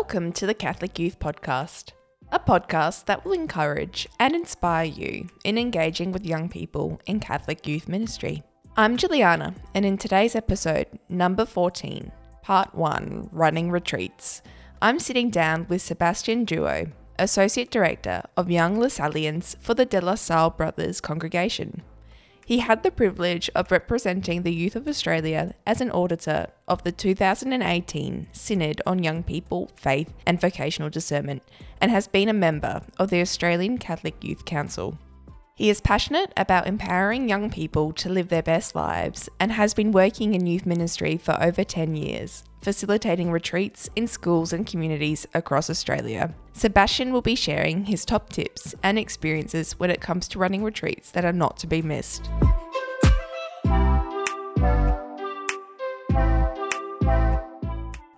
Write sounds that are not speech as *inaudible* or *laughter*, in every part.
Welcome to the Catholic Youth Podcast, a podcast that will encourage and inspire you in engaging with young people in Catholic youth ministry. I'm Juliana, and in today's episode, number 14, part 1 Running Retreats, I'm sitting down with Sebastian Duhau, Associate Director of Young LaSallians for the De La Salle Brothers congregation. He had the privilege of representing the Youth of Australia as an auditor of the 2018 Synod on Young People, Faith and Vocational Discernment and has been a member of the Australian Catholic Youth Council. He is passionate about empowering young people to live their best lives and has been working in youth ministry for over 10 years, facilitating retreats in schools and communities across Australia. Sebastian will be sharing his top tips and experiences when it comes to running retreats that are not to be missed.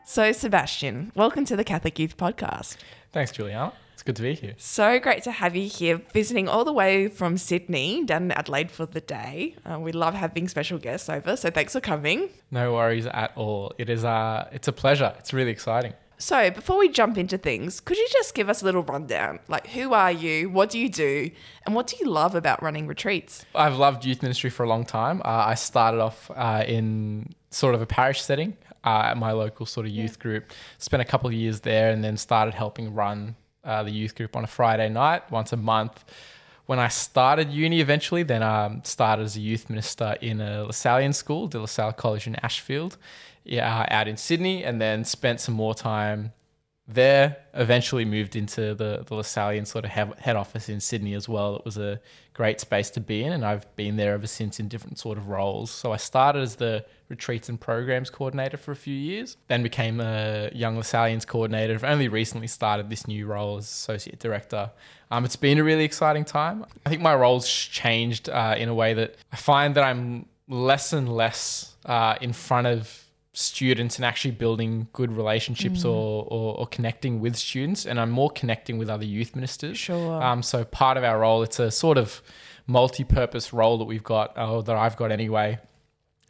So, Sebastian, welcome to the Catholic Youth Podcast. Thanks, Juliana. It's good to be here. So great to have you here, visiting all the way from Sydney down in Adelaide for the day. Uh, we love having special guests over, so thanks for coming. No worries at all. It is uh, it's a pleasure. It's really exciting. So, before we jump into things, could you just give us a little rundown? Like, who are you? What do you do? And what do you love about running retreats? I've loved youth ministry for a long time. Uh, I started off uh, in sort of a parish setting uh, at my local sort of youth yeah. group. Spent a couple of years there and then started helping run uh, the youth group on a Friday night once a month. When I started uni eventually, then I um, started as a youth minister in a LaSallian school, De La Salle College in Ashfield, yeah, out in Sydney, and then spent some more time there. Eventually moved into the, the LaSallian sort of head office in Sydney as well. It was a great space to be in, and I've been there ever since in different sort of roles. So I started as the retreats and programs coordinator for a few years, then became a Young LaSallians coordinator. I've only recently started this new role as associate director. Um, it's been a really exciting time. I think my role's changed uh, in a way that I find that I'm less and less uh, in front of students and actually building good relationships mm. or, or, or, connecting with students and I'm more connecting with other youth ministers. Sure. Um, so part of our role, it's a sort of multi-purpose role that we've got, or that I've got anyway,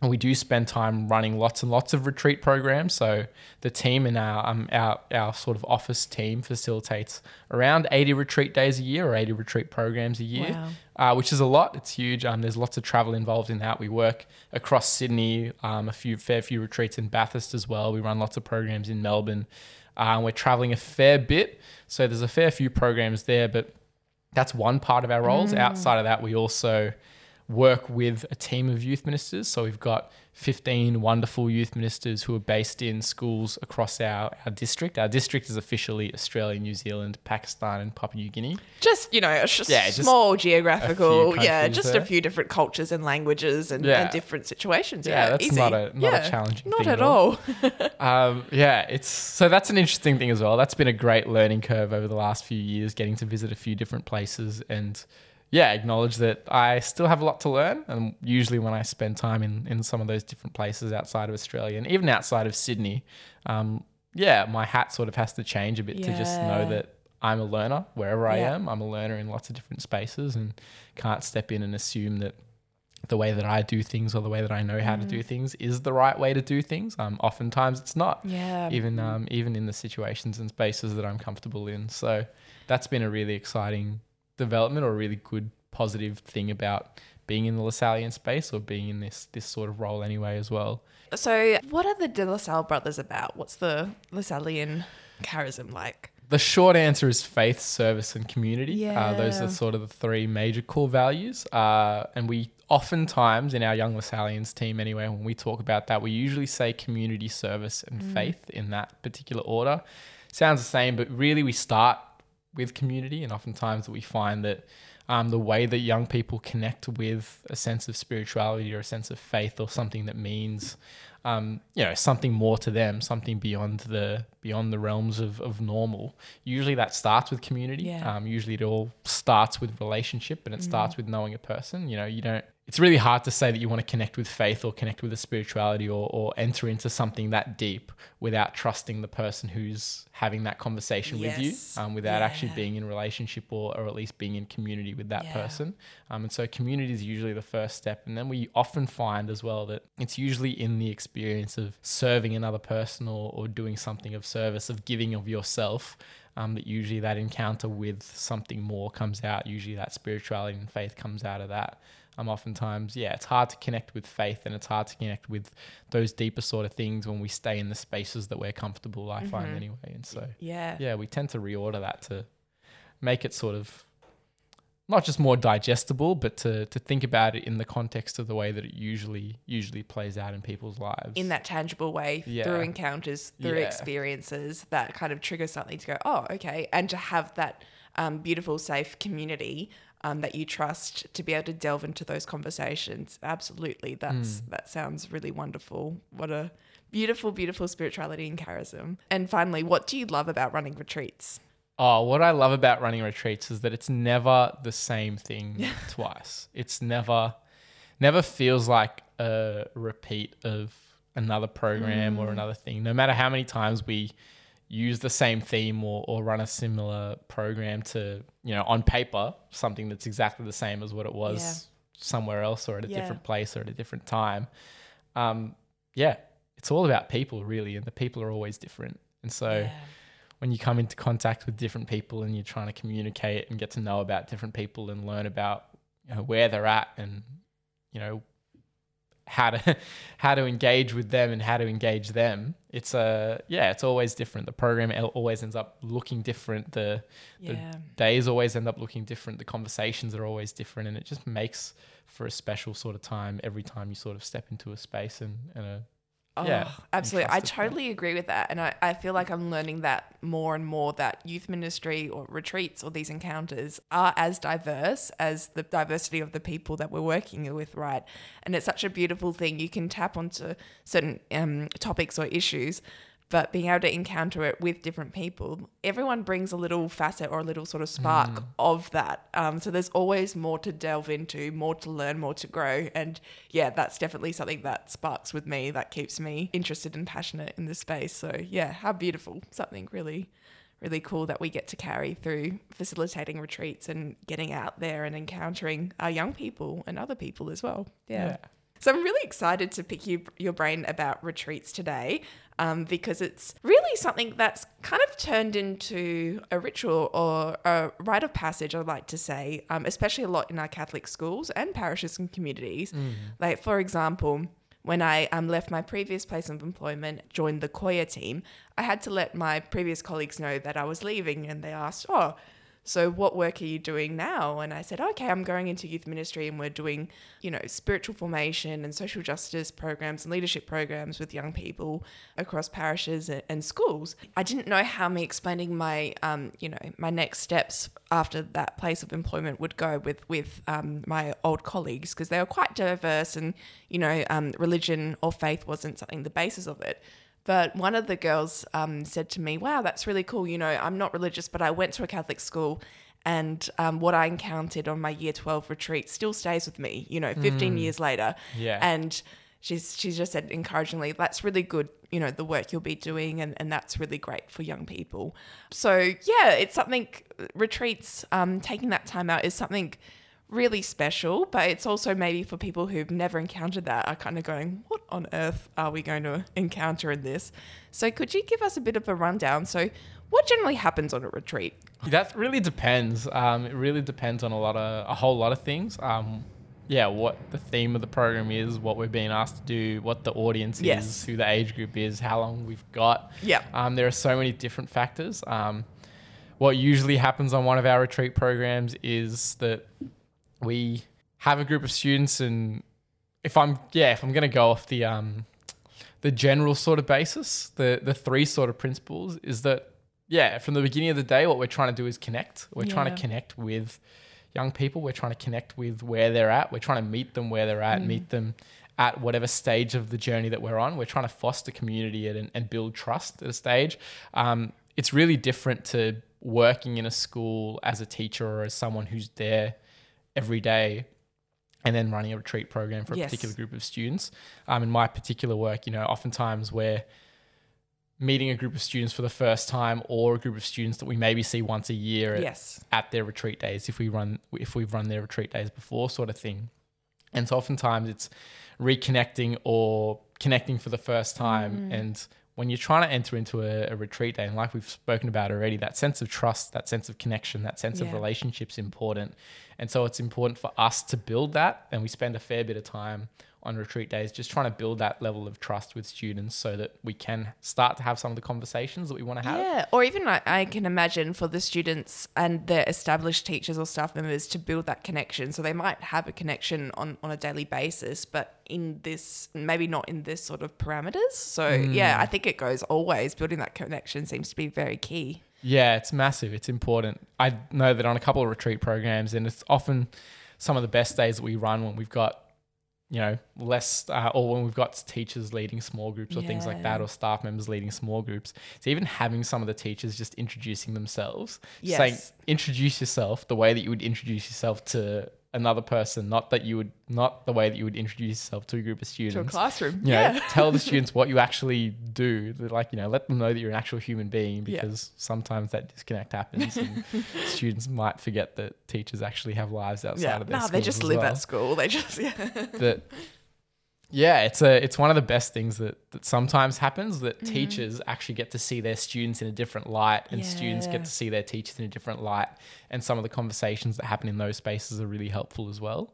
and we do spend time running lots and lots of retreat programs. So the team in our um, our our sort of office team facilitates around 80 retreat days a year or 80 retreat programs a year, wow. uh, which is a lot. It's huge. Um, there's lots of travel involved in that. We work across Sydney, um, a few fair few retreats in Bathurst as well. We run lots of programs in Melbourne. Uh, we're traveling a fair bit, so there's a fair few programs there. But that's one part of our roles. Mm. Outside of that, we also work with a team of youth ministers. So we've got 15 wonderful youth ministers who are based in schools across our, our district. Our district is officially Australia, New Zealand, Pakistan, and Papua New Guinea. Just, you know, a sh- yeah, small geographical, yeah, just there. a few different cultures and languages and, yeah. and different situations. Yeah, yeah that's easy. not a not yeah, a challenging thing. not at all. *laughs* *laughs* um, yeah, it's so that's an interesting thing as well. That's been a great learning curve over the last few years, getting to visit a few different places and yeah, acknowledge that I still have a lot to learn. And usually, when I spend time in, in some of those different places outside of Australia and even outside of Sydney, um, yeah, my hat sort of has to change a bit yeah. to just know that I'm a learner wherever I am. I'm a learner in lots of different spaces and can't step in and assume that the way that I do things or the way that I know how mm. to do mm. things is the right way to do things. Um, oftentimes it's not. Yeah. Even um, even in the situations and spaces that I'm comfortable in. So that's been a really exciting development or a really good positive thing about being in the LaSallian space or being in this this sort of role anyway as well. So, what are the De La Salle brothers about? What's the LaSallian charism like? The short answer is faith, service, and community. Yeah. Uh, those are sort of the three major core values. Uh, and we oftentimes, in our Young LaSallians team anyway, when we talk about that, we usually say community, service, and mm. faith in that particular order. Sounds the same, but really we start with community, and oftentimes we find that um, the way that young people connect with a sense of spirituality or a sense of faith or something that means um, you know something more to them something beyond the beyond the realms of, of normal usually that starts with community yeah. um, usually it all starts with relationship and it mm. starts with knowing a person you know you don't it's really hard to say that you want to connect with faith or connect with a spirituality or, or enter into something that deep without trusting the person who's having that conversation Yes. with you, um, without actually being in relationship or, or at least being in community with that Yeah. person. Um, and so community is usually the first step. And then we often find as well that it's usually in the experience of serving another person or, or doing something of service, of giving of yourself. Um, that usually that encounter with something more comes out. Usually that spirituality and faith comes out of that. Um, oftentimes, yeah, it's hard to connect with faith and it's hard to connect with those deeper sort of things when we stay in the spaces that we're comfortable. I find Mhm. anyway, and so Yeah. yeah, we tend to reorder that to make it sort of not just more digestible, but to to think about it in the context of the way that it usually usually plays out in people's lives. in that tangible way Yeah. through encounters, through Yeah. experiences that kind of trigger something to go, oh, okay. And to have that um, beautiful, safe community um, that you trust to be able to delve into those conversations. Absolutely. That's Mm. That sounds really wonderful. What a beautiful, beautiful spirituality and charism. And finally, what do you love about running retreats? Oh, what I love about running retreats is that it's never the same thing *laughs* twice. It's never never feels like a repeat of another program or another thing. No matter how many times we use the same theme or, or run a similar program to, you know, on paper, something that's exactly the same as what it was Yeah. somewhere else or at a Yeah. different place or at a different time. Um, yeah, it's all about people really, and the people are always different. And so when you come into contact with different people and you're trying to communicate and get to know about different people and learn about you know, where they're at and you know how to *laughs* how to engage with them and how to engage them. It's a yeah it's always different. The program al- always ends up looking different. The the days always end up looking different. The conversations are always different and it just makes for a special sort of time every time you sort of step into a space and, and a Oh, Yeah, absolutely. I them. totally agree with that. And I, I feel like I'm learning that more and more that youth ministry or retreats or these encounters are as diverse as the diversity of the people that we're working with, right? And it's such a beautiful thing. You can tap onto certain um, topics or issues, but being able to encounter it with different people, everyone brings a little facet or a little sort of spark Mm. of that. Um, so there's always more to delve into, more to learn, more to grow. And yeah, that's definitely something that sparks with me, that keeps me interested and passionate in this space. So yeah, how beautiful. Something really, really cool that we get to carry through facilitating retreats and getting out there and encountering our young people and other people as well. yeah. So I'm really excited to pick you, your brain about retreats today um, because it's really something that's kind of turned into a ritual or a rite of passage, I'd like to say, um, especially a lot in our Catholic schools and parishes and communities. Like, for example, when I um, left my previous place of employment, joined the Koya team, I had to let my previous colleagues know that I was leaving and they asked, Oh, so what work are you doing now? And I said, okay, I'm going into youth ministry and we're doing, you know, spiritual formation and social justice programs and leadership programs with young people across parishes and, schools. I didn't know how me explaining my, um, you know, my next steps after that place of employment would go with with um, my old colleagues because they were quite diverse and, you know, um, religion or faith wasn't something the basis of it. But one of the girls um, said to me, Wow, that's really cool. You know, I'm not religious, but I went to a Catholic school. And um, what I encountered on my year 12 retreat still stays with me, you know, 15 years later. Yeah. And she's, she's just said encouragingly, that's really good, you know, the work you'll be doing. And, and that's really great for young people. So, yeah, it's something, retreats, um, taking that time out is something really special, but it's also maybe for people who've never encountered that are kind of going, what on earth are we going to encounter in this? So, could you give us a bit of a rundown? So, what generally happens on a retreat? That really depends. Um, it really depends on a lot of a whole lot of things. Um, yeah, what the theme of the program is, what we're being asked to do, what the audience Yes. is, who the age group is, how long we've got. Yeah. Um, there are so many different factors. Um, what usually happens on one of our retreat programs is that we have a group of students, and if I'm yeah, if I'm gonna go off the um, the general sort of basis, the the three sort of principles is that yeah, from the beginning of the day, what we're trying to do is connect. We're trying to connect with young people. We're trying to connect with where they're at. We're trying to meet them where they're at, meet them at whatever stage of the journey that we're on. We're trying to foster community and, and build trust at a stage. Um, it's really different to working in a school as a teacher or as someone who's there every day and then running a retreat program for a Yes. particular group of students. Um, in my particular work, you know, oftentimes we're meeting a group of students for the first time or a group of students that we maybe see once a year at, Yes. at their retreat days if we run if we've run their retreat days before sort of thing. And so oftentimes it's reconnecting or connecting for the first time. And when you're trying to enter into a, a retreat day, and like we've spoken about already, that sense of trust, that sense of connection, that sense of Yeah. relationship's important. And so it's important for us to build that. And we spend a fair bit of time on retreat days just trying to build that level of trust with students so that we can start to have some of the conversations that we want to have. Yeah, or even I, I can imagine for the students and their established teachers or staff members to build that connection. So they might have a connection on, on a daily basis, but in this, maybe not in this sort of parameters. So mm. yeah, I think it goes always. Building that connection seems to be very key. Yeah, it's massive. It's important. I know that on a couple of retreat programs, and it's often some of the best days that we run when we've got, you know, less, uh, or when we've got teachers leading small groups or things like that, or staff members leading small groups. So even having some of the teachers just introducing themselves, Yes. saying, introduce yourself the way that you would introduce yourself to another person, not that you would, not the way that you would introduce yourself to a group of students To a classroom. you know, yeah. tell the *laughs* students what you actually do. Like, you know, let them know that you're an actual human being Yeah. because sometimes that disconnect happens and *laughs* students might forget that teachers actually have lives outside Yeah. of their No, they just live well. at school. They just, *laughs* yeah. That, yeah, it's a it's one of the best things that that sometimes happens that Mm-hmm. teachers actually get to see their students in a different light and students get to see their teachers in a different light and some of the conversations that happen in those spaces are really helpful as well.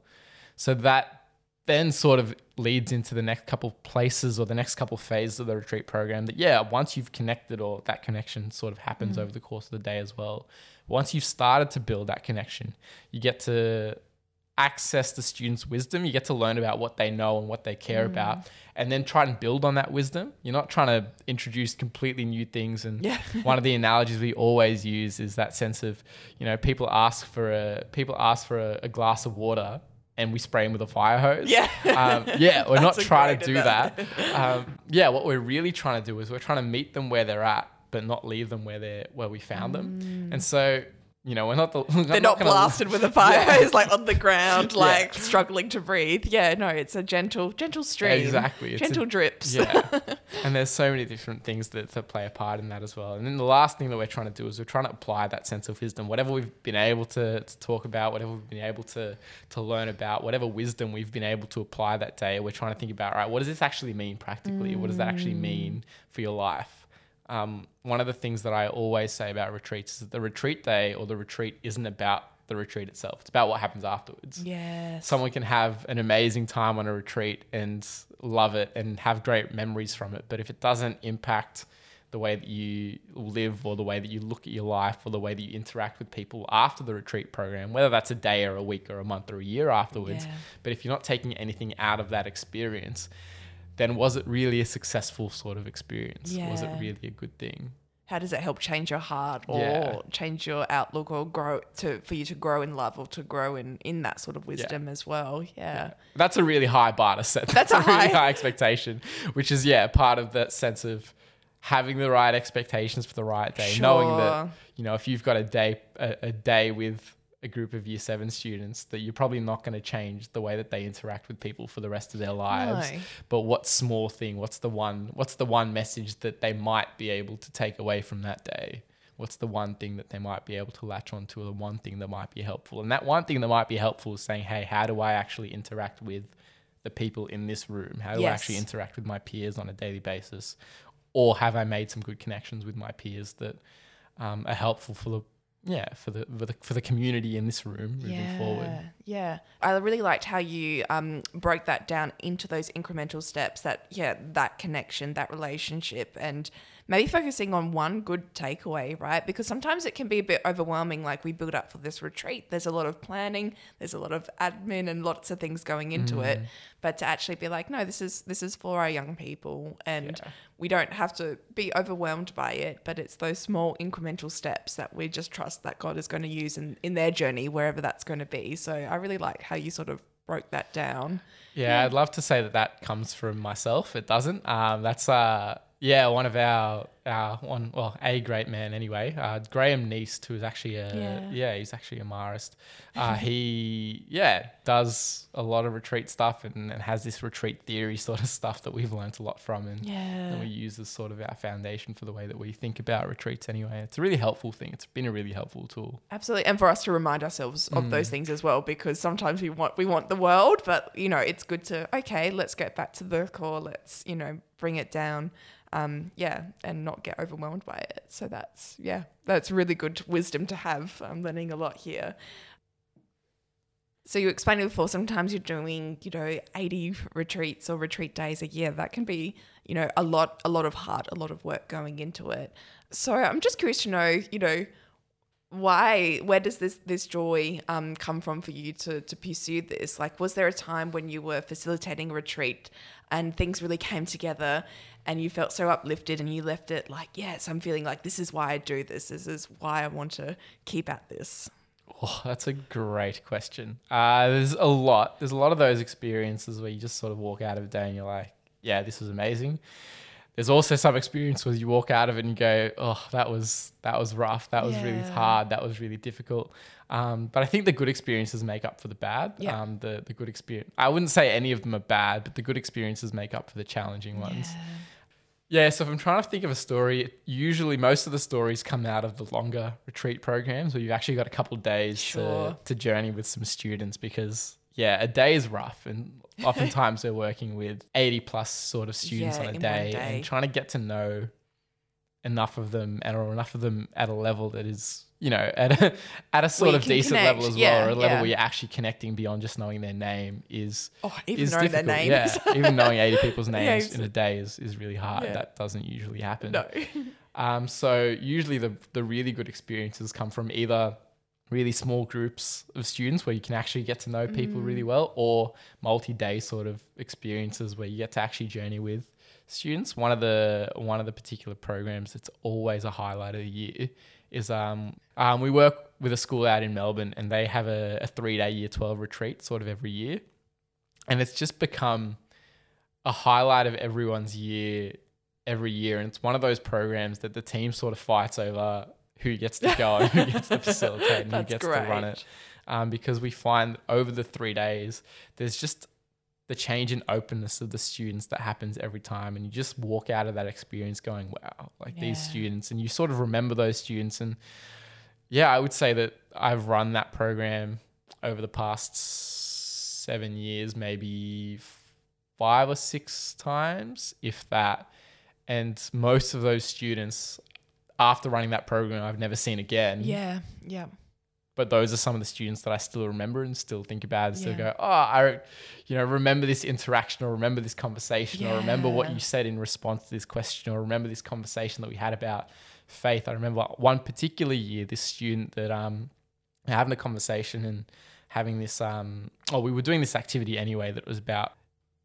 So that then sort of leads into the next couple places or the next couple phases of the retreat program that yeah once you've connected or that connection sort of happens over the course of the day as well once you've started to build that connection you get to access the students wisdom. You get to learn about what they know and what they care about and then try and build on that wisdom. You're not trying to introduce completely new things and Yeah. *laughs* one of the analogies we always use is that sense of you know people ask for a people ask for a, a glass of water and we spray them with a fire hose. Yeah. um, yeah *laughs* we're not trying to do that. Um, yeah what we're really trying to do is we're trying to meet them where they're at but not leave them where they're where we found them. And so you know we're not the *laughs* Mm. They're not, blasted with a fire hose, like on the ground, *laughs* like struggling to breathe. Yeah, no, it's a gentle, gentle stream. Exactly, it's a- Gentle drips. yeah *laughs* and there's so many different things that, that play a part in that as well and then the last thing that we're trying to do is we're trying to apply that sense of wisdom whatever we've been able to, to talk about whatever we've been able to to learn about whatever wisdom we've been able to apply that day we're trying to think about right what does this actually mean practically what does that actually mean for your life um, one of the things that I always say about retreats is that the retreat day or the retreat isn't about the retreat itself. It's about what happens afterwards Yes. someone can have an amazing time on a retreat and love it and have great memories from it. But if it doesn't impact the way that you live or the way that you look at your life or the way that you interact with people after the retreat program, whether that's a day or a week or a month or a year afterwards, Yeah. but if you're not taking anything out of that experience, then was it really a successful sort of experience? Was it really a good thing? How does it help change your heart or Yeah. change your outlook or grow to for you to grow in love or to grow in in that sort of wisdom as well? Yeah. That's a really high bar to set. That's *laughs* That's, a a, really high- high expectation, which is yeah part of that sense of having the right expectations for the right day, knowing that you know if you've got a day a, a day with a group of year seven students that you're probably not going to change the way that they interact with people for the rest of their lives. No. but what small thing what's the one what's the one message that they might be able to take away from that day? What's the one thing that they might be able to latch onto or the one thing that might be helpful? And that one thing that might be helpful is saying hey how do i actually interact with the people in this room? How do i actually interact with my peers on a daily basis? Or have i made some good connections with my peers that um, are helpful for the yeah for the, for the for the community in this room moving forward Yeah. I really liked how you um, broke that down into those incremental steps that, yeah, that connection, that relationship, and maybe focusing on one good takeaway, right? Because sometimes it can be a bit overwhelming. Like we build up for this retreat, there's a lot of planning, there's a lot of admin and lots of things going into it. But to actually be like, no, this is this is for our young people and Yeah. we don't have to be overwhelmed by it, but it's those small incremental steps that we just trust that God is going to use in, in their journey, wherever that's going to be. So I really like how you sort of broke that down. Yeah, I'd love to say that that comes from myself. It doesn't. Um, that's uh, yeah, one of our our one, well, a great man anyway, uh, Graham Neist, who is actually a, Yeah. yeah, he's actually a Marist. Uh, *laughs* he, yeah, does a lot of retreat stuff and, and has this retreat theory *laughs* sort of stuff that we've learnt a lot from and, and we use as sort of our foundation for the way that we think about retreats anyway. It's a really helpful thing. It's been a really helpful tool. Absolutely, and for us to remind ourselves of those things as well, because sometimes we want we want the world, but you know it's good to okay, let's get back to the core. Let's you know bring it down, um, yeah, and not get overwhelmed by it. So that's yeah, that's really good wisdom to have. I'm learning a lot here. So you explained it before. Sometimes you're doing, you know, 80 retreats or retreat days a year. That can be, you know, a lot, a lot of heart, a lot of work going into it. So I'm just curious to know, you know, why where does this this joy um, come from for you to to pursue this like was there a time when you were facilitating a retreat and things really came together and you felt so uplifted and you left it like yes i'm feeling like this is why i do this this is why i want to keep at this Oh, that's a great question. Uh, there's a lot. There's a lot of those experiences where you just sort of walk out of a day and you're like, yeah, this was amazing. There's also some experience where you walk out of it and you go, oh, that was that was rough. That was really hard. That was really difficult. Um, but I think the good experiences make up for the bad. Yeah. Um, the the good experience. I wouldn't say any of them are bad, but the good experiences make up for the challenging ones. Yeah, so if I'm trying to think of a story, usually most of the stories come out of the longer retreat programs where you've actually got a couple of days Sure. to, to journey with some students because, yeah, a day is rough. And oftentimes we're working with 80 plus sort of students Yeah, on a day, day. and trying to get to know enough of them and or enough of them at a level that is, you know, at a, *laughs* at a sort of decent connect. level as Yeah, well, or a level yeah. where you're actually connecting beyond just knowing their name is oh even is knowing their names Yeah, even knowing 80 *laughs* people's names in a day is, is really hard. That doesn't usually happen. no Um, so usually the, the really good experiences come from either really small groups of students where you can actually get to know people really well or multi-day sort of experiences where you get to actually journey with students. One of the one of the particular programs that's always a highlight of the year is um, um, we work with a school out in Melbourne and they have a, a three-day year 12 retreat sort of every year. And it's just become a highlight of everyone's year every year. And it's one of those programs that the team sort of fights over who gets to go and *laughs* who gets to *laughs* facilitate and who gets to run it. Um, because we find that over the three days, there's just the change in openness of the students that happens every time. And you just walk out of that experience going, wow, like these students. And you sort of remember those students. And yeah, I would say that I've run that program over the past seven years, maybe five or six times, if that. And most of those students, after running that program, I've never seen again. yeah yeah But those are some of the students that I still remember and still think about and still Yeah. go, oh, I, you know, remember this interaction or remember this conversation or remember what you said in response to this question or remember this conversation that we had about faith. I remember one particular year, this student that um having a conversation and having this um oh we were doing this activity anyway that was about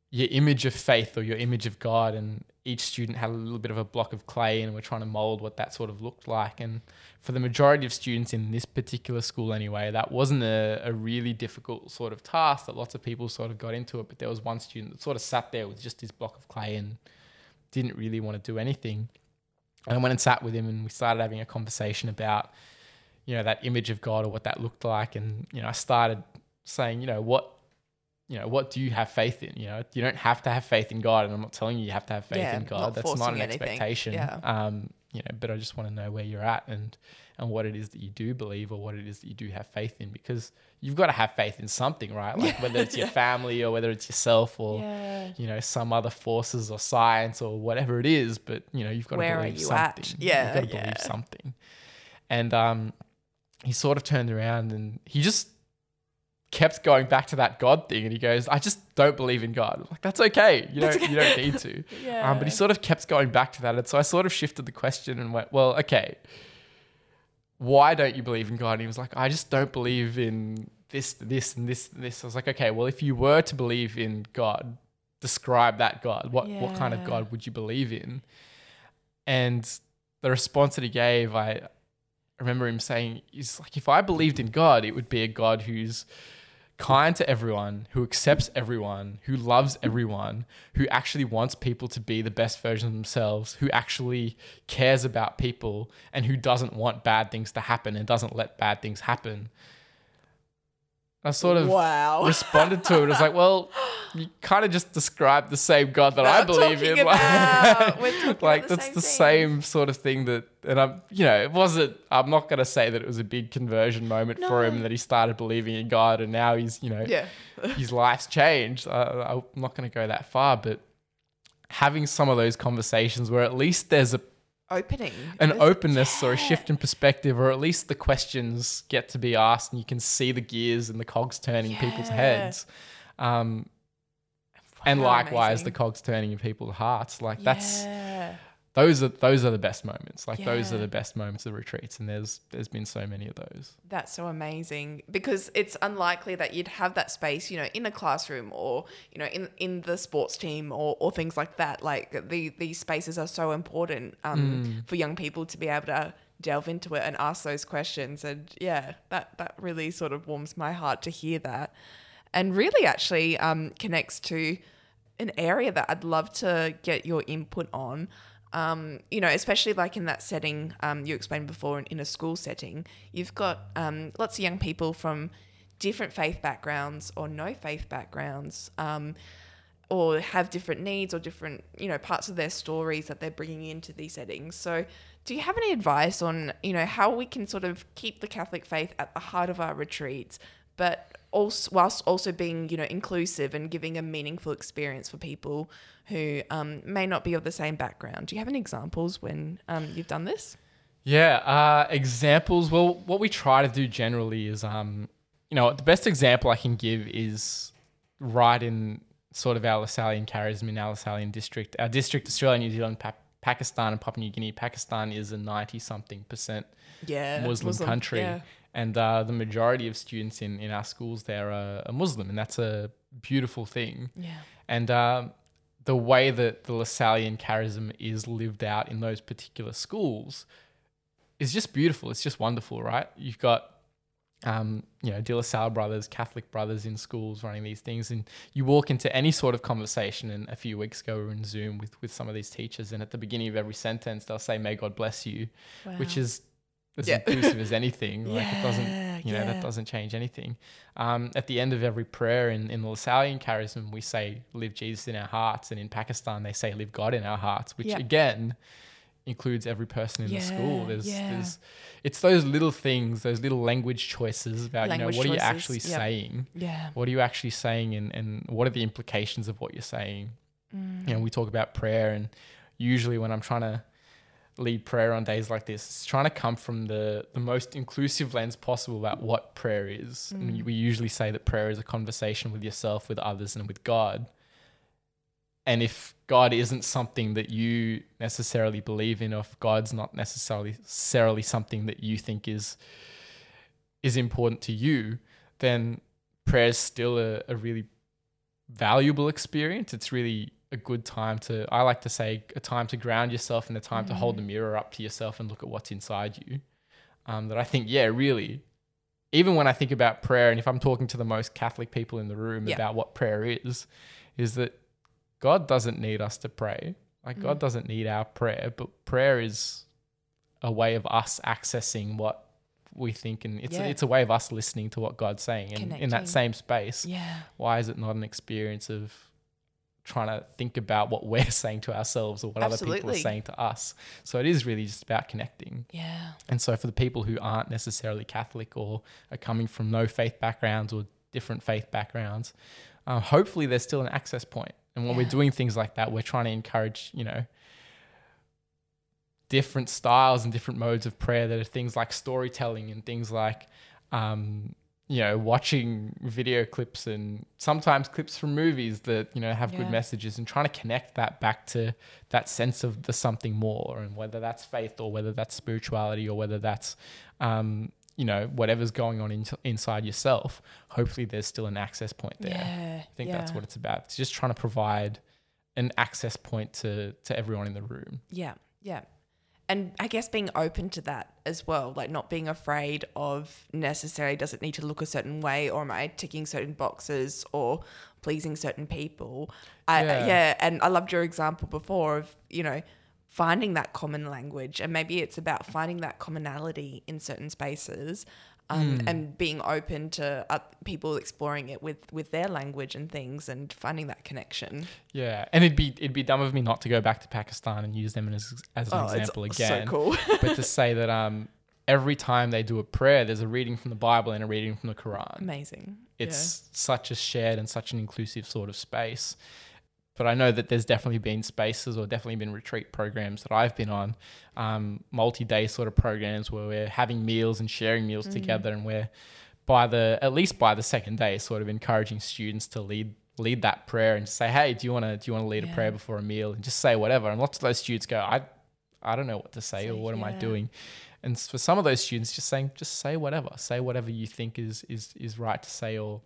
your image of faith or your image of God and each student had a little bit of a block of clay and we're trying to mold what that sort of looked like. And for the majority of students in this particular school anyway that wasn't a, a really difficult sort of task that lots of people sort of got into it. But there was one student that sort of sat there with just this block of clay and didn't really want to do anything. And I went and sat with him and we started having a conversation about, you know, that image of God or what that looked like. And, you know, I started saying, you know, what, you know, what do you have faith in? You know, you don't have to have faith in God. And I'm not telling you you have to have faith Yeah, in God. not That's not an anything. expectation. Yeah. Um, you know, but I just want to know where you're at and, and what it is that you do believe or what it is that you do have faith in because you've got to have faith in something, right? Like whether it's your *laughs* family or whether it's yourself or, yeah you know, some other forces or science or whatever it is, but you know, you've got Where to are believe you something. at? Yeah, You've got to yeah. believe something. And um he sort of turned around and he just kept going back to that God thing and he goes, I just don't believe in God. I'm like, that's okay. You don't you don't need to. yeah *laughs* Um, but he sort of kept going back to that. And so I sort of shifted the question and went, well, okay, why don't you believe in God? And he was like, I just don't believe in this, this, and this, and this. I was like, okay, well, if you were to believe in God, describe that God. What what kind of God would you believe in? And the response that he gave, I remember him saying, is like, if I believed in God, it would be a God who's kind to everyone, who accepts everyone, who loves everyone, who actually wants people to be the best version of themselves, who actually cares about people, and who doesn't want bad things to happen and doesn't let bad things happen. I sort of wow. *laughs* responded to it. I was like, well, you kind of just described the same God that I believe in. about. We're talking *laughs* like about the that's same the thing. same sort of thing that, and I'm, you know, it wasn't. I'm not gonna say that it was a big conversion moment for him that he started believing in God and now he's, you know, Yeah. *laughs* his life's changed. Uh, I'm not gonna go that far, but having some of those conversations where at least there's a Opening. an There's- openness or a shift in perspective, or at least the questions get to be asked, and you can see the gears and the cogs turning in people's heads. Um, and likewise, the cogs turning in people's hearts. Like that's Yeah. Those are those are the best moments. Like those are the best moments of retreats, and there's there's been so many of those. That's so amazing because it's unlikely that you'd have that space, you know, in a classroom or you know, in in the sports team or, or things like that. Like the these spaces are so important um, for young people to be able to delve into it and ask those questions. And yeah, that that really sort of warms my heart to hear that, and really actually um, connects to an area that I'd love to get your input on. Um, you know, especially like in that setting um, you explained before in, in a school setting, you've got um, lots of young people from different faith backgrounds or no faith backgrounds, um, or have different needs or different, you know, parts of their stories that they're bringing into these settings. So, do you have any advice on, you know, how we can sort of keep the Catholic faith at the heart of our retreats, but also whilst also being, you know, inclusive and giving a meaningful experience for people who um, may not be of the same background? Do you have any examples when um, you've done this? Yeah, uh, examples. Well, what we try to do generally is, um, you know, the best example I can give is right in sort of our Lasallian charism in our Lasallian district. Our district, Australia, New Zealand, pa- Pakistan, and Papua New Guinea. Pakistan is a 90 something percent Yeah, Muslim, country. Yeah. And uh, the majority of students in, in our schools there are, are Muslim, and that's a beautiful thing. yeah. And um, the way that the Lasallian charism is lived out in those particular schools is just beautiful. It's just wonderful, right? You've got, um, you know, De La Salle brothers, Catholic brothers in schools running these things. And you walk into any sort of conversation. And a few weeks ago, we were in Zoom with, with some of these teachers. And at the beginning of every sentence, they'll say, May God bless you, which is as Yeah. inclusive as anything. *laughs* Like it doesn't, you know, yeah. that doesn't change anything. Um, at the end of every prayer in, in the Lasallian charism, we say, live Jesus in our hearts. And in Pakistan, they say, live God in our hearts, which Yeah. again includes every person in the school. Yeah, There's, yeah. there's, it's those little things, those little language choices about, Language you know, what are you actually yep. saying? yeah. What are you actually saying? And, and what are the implications of what you're saying? You know, we talk about prayer, and usually when I'm trying to lead prayer on days like this, it's trying to come from the, the most inclusive lens possible about what prayer is. And mm. we usually say that prayer is a conversation with yourself, with others, and with God. And if God isn't something that you necessarily believe in, or if God's not necessarily necessarily something that you think is is important to you, then prayer is still a, a really valuable experience. It's really a good time to, I like to say, a time to ground yourself and a time to hold the mirror up to yourself and look at what's inside you. Um, that I think, yeah, really, even when I think about prayer, and if I'm talking to the most Catholic people in the room Yeah. about what prayer is, is that God doesn't need us to pray. Like, God doesn't need our prayer, but prayer is a way of us accessing what we think, and it's, Yeah. it's a way of us listening to what God's saying. And in that same space, Yeah. why is it not an experience of trying to think about what we're *laughs* saying to ourselves or what other people are saying to us? So it is really just about connecting. Yeah. And so for the people who aren't necessarily Catholic or are coming from no faith backgrounds or different faith backgrounds, uh, hopefully there's still an access point. And when we're doing things like that, we're trying to encourage, you know, different styles and different modes of prayer that are things like storytelling and things like, um, you know, watching video clips and sometimes clips from movies that, you know, have Yeah. good messages and trying to connect that back to that sense of the something more and whether that's faith or whether that's spirituality or whether that's, um, you know, whatever's going on in, inside yourself. Hopefully there's still an access point there. Yeah. I think yeah. that's what it's about. It's just trying to provide an access point to to everyone in the room. Yeah, yeah. And I guess being open to that as well, like not being afraid of necessarily does it need to look a certain way or am I ticking certain boxes or pleasing certain people. I, Yeah. yeah, and I loved your example before of you know finding that common language and maybe it's about finding that commonality in certain spaces um, and being open to uh, people exploring it with with their language and things and finding that connection. Yeah, and it'd be it'd be dumb of me not to go back to Pakistan and use them as as an Oh, it's example so again. cool. *laughs* but to *laughs* say that um every time they do a prayer, there's a reading from the Bible and a reading from the Quran. Amazing. It's such a shared and such an inclusive sort of space. But I know that there's definitely been spaces or definitely been retreat programs that I've been on, um, multi-day sort of programs where we're having meals and sharing meals together, and we're by the at least by the second day, sort of encouraging students to lead lead that prayer and say, hey, do you want to do you want to lead a prayer before a meal? And just say whatever. And lots of those students go, I I don't know what to say or what am I doing. And for some of those students, just saying, just say whatever, say whatever you think is is is right to say, or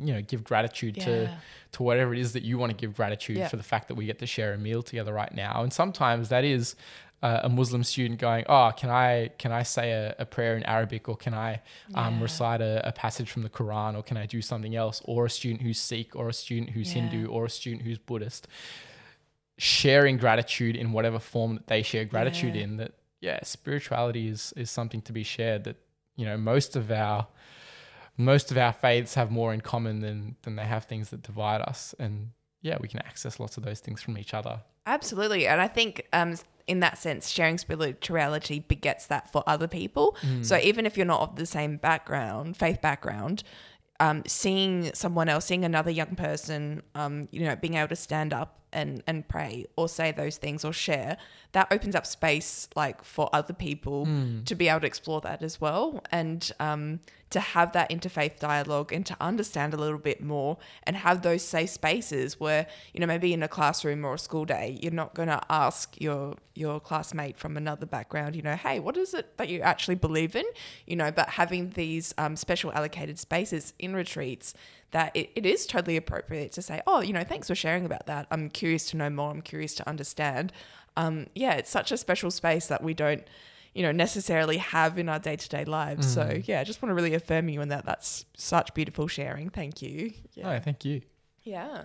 you know, give gratitude to to whatever it is that you want to give gratitude Yeah. for the fact that we get to share a meal together right now. And sometimes that is uh, a Muslim student going, "Oh, can I can I say a, a prayer in Arabic, or can I um, Yeah. recite a, a passage from the Quran, or can I do something else?" Or a student who's Sikh, or a student who's Yeah. Hindu, or a student who's Buddhist, sharing gratitude in whatever form that they share gratitude Yeah. in. That yeah, spirituality is is something to be shared. That you know most of our most of our faiths have more in common than than they have things that divide us and yeah we can access lots of those things from each other Absolutely. And I think um, in that sense, sharing spirituality begets that for other people. So even if you're not of the same background, faith background, um, seeing someone else, seeing another young person, um, you know, being able to stand up and, and pray or say those things or share, that opens up space like for other people to be able to explore that as well and um, to have that interfaith dialogue and to understand a little bit more and have those safe spaces where you know maybe in a classroom or a school day you're not going to ask your your classmate from another background you know hey what is it that you actually believe in? You know but having these um, special allocated spaces in retreats that it, it is totally appropriate to say oh you know thanks for sharing about that. I'm curious to know more. I'm curious to understand. Um, yeah it's such a special space that we don't you know necessarily have in our day-to-day lives. So yeah i just want to really affirm you in that. That's such beautiful sharing. Thank you. Yeah. Oh thank you. Yeah.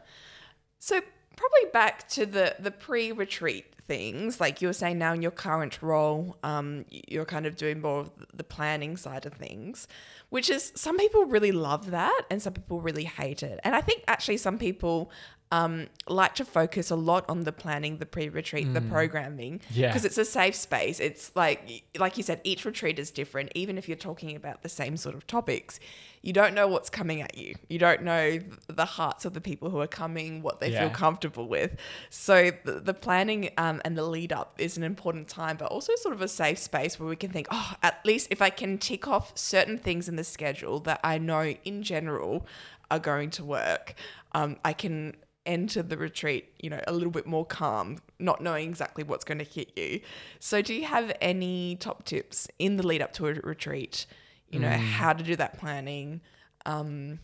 So probably back to the the pre-retreat things, like you were saying now in your current role, um, you're kind of doing more of the planning side of things, which is some people really love that and some people really hate it. And I think actually some people um, like to focus a lot on the planning, the pre-retreat, the programming, Yeah. because it's a safe space. It's like, like you said, each retreat is different. Even if you're talking about the same sort of topics, you don't know what's coming at you. You don't know the hearts of the people who are coming, what they feel comfortable with. So the, the planning um, and the lead up is an important time, but also sort of a safe space where we can think, oh, at least if I can tick off certain things in the schedule that I know in general are going to work, um, I can enter the retreat, you know, a little bit more calm, not knowing exactly what's going to hit you. So, do you have any top tips in the lead up to a retreat? You know, how to do that planning, um,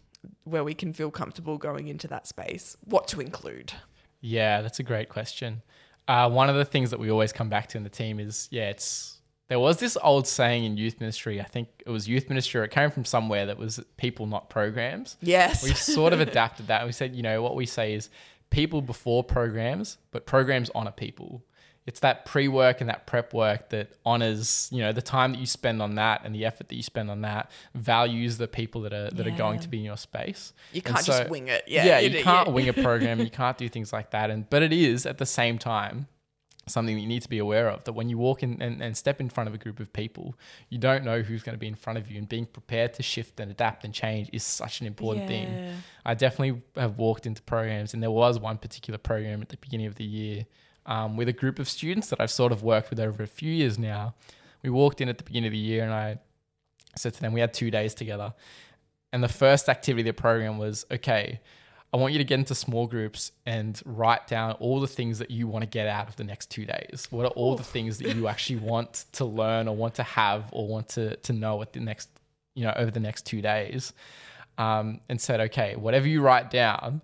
where we can feel comfortable going into that space, what to include. yeah that's a great question uh, one of the things that we always come back to in the team is yeah it's there was this old saying in youth ministry i think it was youth ministry or it came from somewhere that was people not programs Yes. we've sort of *laughs* adapted that. We said, you know, what we say is people before programs, but programs honor people. It's that pre work and that prep work that honors, you know, the time that you spend on that and the effort that you spend on that values the people that are that are going to be in your space. you can't so- just wing it. Yeah. Yeah, you do- can't wing a *laughs* program, you can't do things like that. And but it is at the same time something that you need to be aware of that when you walk in and, and step in front of a group of people, you don't know who's going to be in front of you and being prepared to shift and adapt and change is such an important thing. I definitely have walked into programs, and there was one particular program at the beginning of the year um, with a group of students that I've sort of worked with over a few years now. We walked in at the beginning of the year, and I said to them, we had two days together. And the first activity of the program was okay, I want you to get into small groups and write down all the things that you want to get out of the next two days. What are all the things that you *laughs* actually want to learn or want to have or want to, to know at the next, you know, over the next two days? Um, and said, okay, whatever you write down,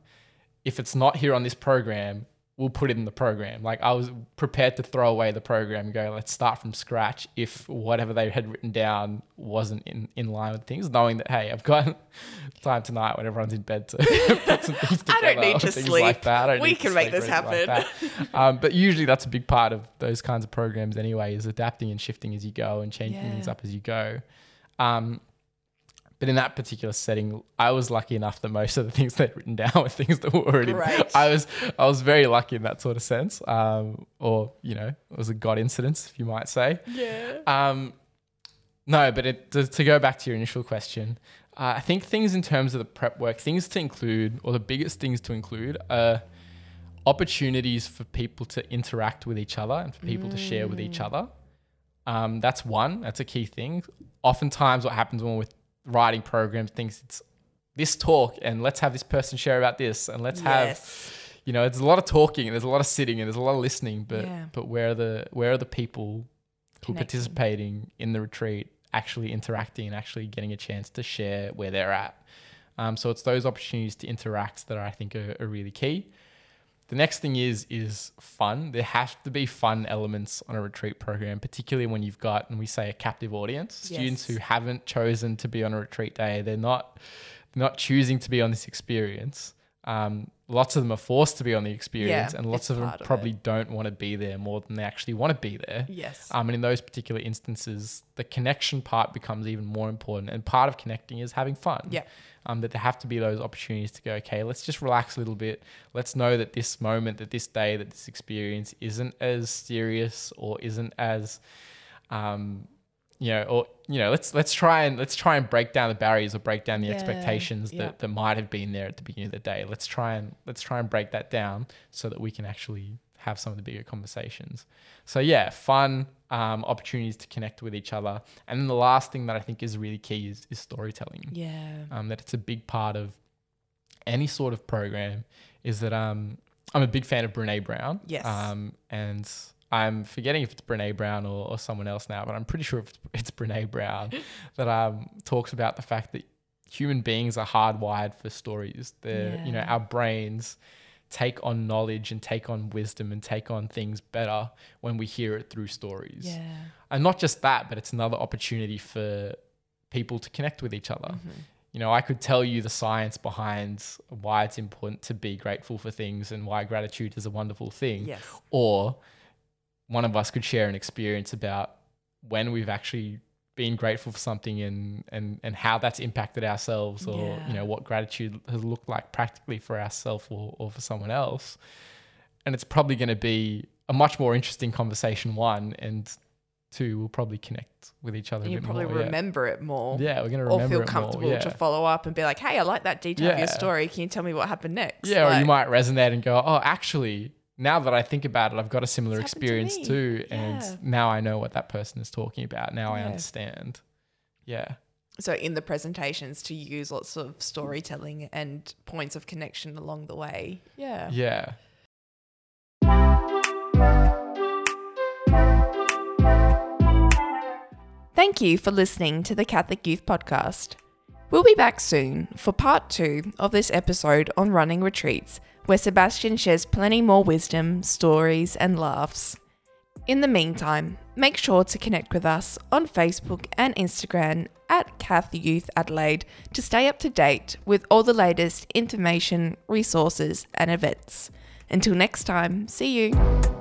if it's not here on this program, we'll put it in the program. Like I was prepared to throw away the program and go, let's start from scratch if whatever they had written down wasn't in, in line with things, knowing that, hey, I've got *laughs* time tonight when everyone's in bed to *laughs* put some things together. *laughs* I don't need to sleep. Like that. We can make this happen. like um, but usually that's a big part of those kinds of programs anyway, is adapting and shifting as you go and changing things up as you go. Um, but in that particular setting, I was lucky enough that most of the things they'd written down were things that were already. Great. I was I was very lucky in that sort of sense, um, or you know, it was a god incidence, if you might say. Yeah. Um, no, but it, to, to go back to your initial question, uh, I think things in terms of the prep work, things to include, or the biggest things to include, are opportunities for people to interact with each other and for people to share with each other. Um, that's one. That's a key thing. Oftentimes, what happens when we're writing programs, thinks it's this talk, and let's have this person share about this, and let's have yes. you know, it's a lot of talking and there's a lot of sitting and there's a lot of listening, but Yeah. but where are the where are the people who Connecting. participating in the retreat actually interacting and actually getting a chance to share where they're at? Um, so it's those opportunities to interact that I think are, are really key. The next thing is is fun. There have to be fun elements on a retreat program, particularly when you've got, and we say a captive audience, students who haven't chosen to be on a retreat day. They're not not choosing to be on this experience. Um, lots of them are forced to be on the experience, Yeah, and lots of them part of probably don't want to be there more than they actually want to be there. Yes. Um, and in those particular instances, the connection part becomes even more important. And part of connecting is having fun. Yeah. Um, that there have to be those opportunities to go, okay, let's just relax a little bit. Let's know that this moment, that this day, that this experience isn't as serious or isn't as, um, you know, or you know, let's let's try and let's try and break down the barriers or break down the Yeah, expectations yeah. that, that might have been there at the beginning of the day. Let's try and let's try and break that down so that we can actually have some of the bigger conversations. So yeah, fun um, opportunities to connect with each other, and then the last thing that I think is really key is, is storytelling. yeah. Um, that it's a big part of any sort of program. Is that um, I'm a big fan of Brene Brown. Yes. Um, and I'm forgetting if it's Brene Brown or, or someone else now, but I'm pretty sure it's, it's Brene Brown *laughs* that um, talks about the fact that human beings are hardwired for stories. They're, you know, our brains take on knowledge and take on wisdom and take on things better when we hear it through stories. Yeah. And not just that, but it's another opportunity for people to connect with each other. Mm-hmm. You know, I could tell you the science behind why it's important to be grateful for things and why gratitude is a wonderful thing Yes. or one of us could share an experience about when we've actually been grateful for something and and and how that's impacted ourselves or Yeah. you know what gratitude has looked like practically for ourselves or, or for someone else and it's probably going to be a much more interesting conversation one and two we'll probably connect with each other a you bit probably more, yeah. remember it more. yeah we're going to remember Or feel comfortable yeah. to follow up and be like, hey, I like that detail of your story. Can you tell me what happened next? Yeah, or you might resonate and go, oh, actually, now that I think about it, I've got a similar It's happened to experience too. Yeah. And now I know what that person is talking about. Now I understand. Yeah. So in the presentations to use lots of storytelling and points of connection along the way. Yeah. Yeah. Thank you for listening to the Catholic Youth Podcast. We'll be back soon for part two of this episode on running retreats, where Sebastian shares plenty more wisdom, stories, and laughs. In the meantime, make sure to connect with us on Facebook and Instagram at Cath Youth Adelaide to stay up to date with all the latest information, resources, and events. Until next time, see you.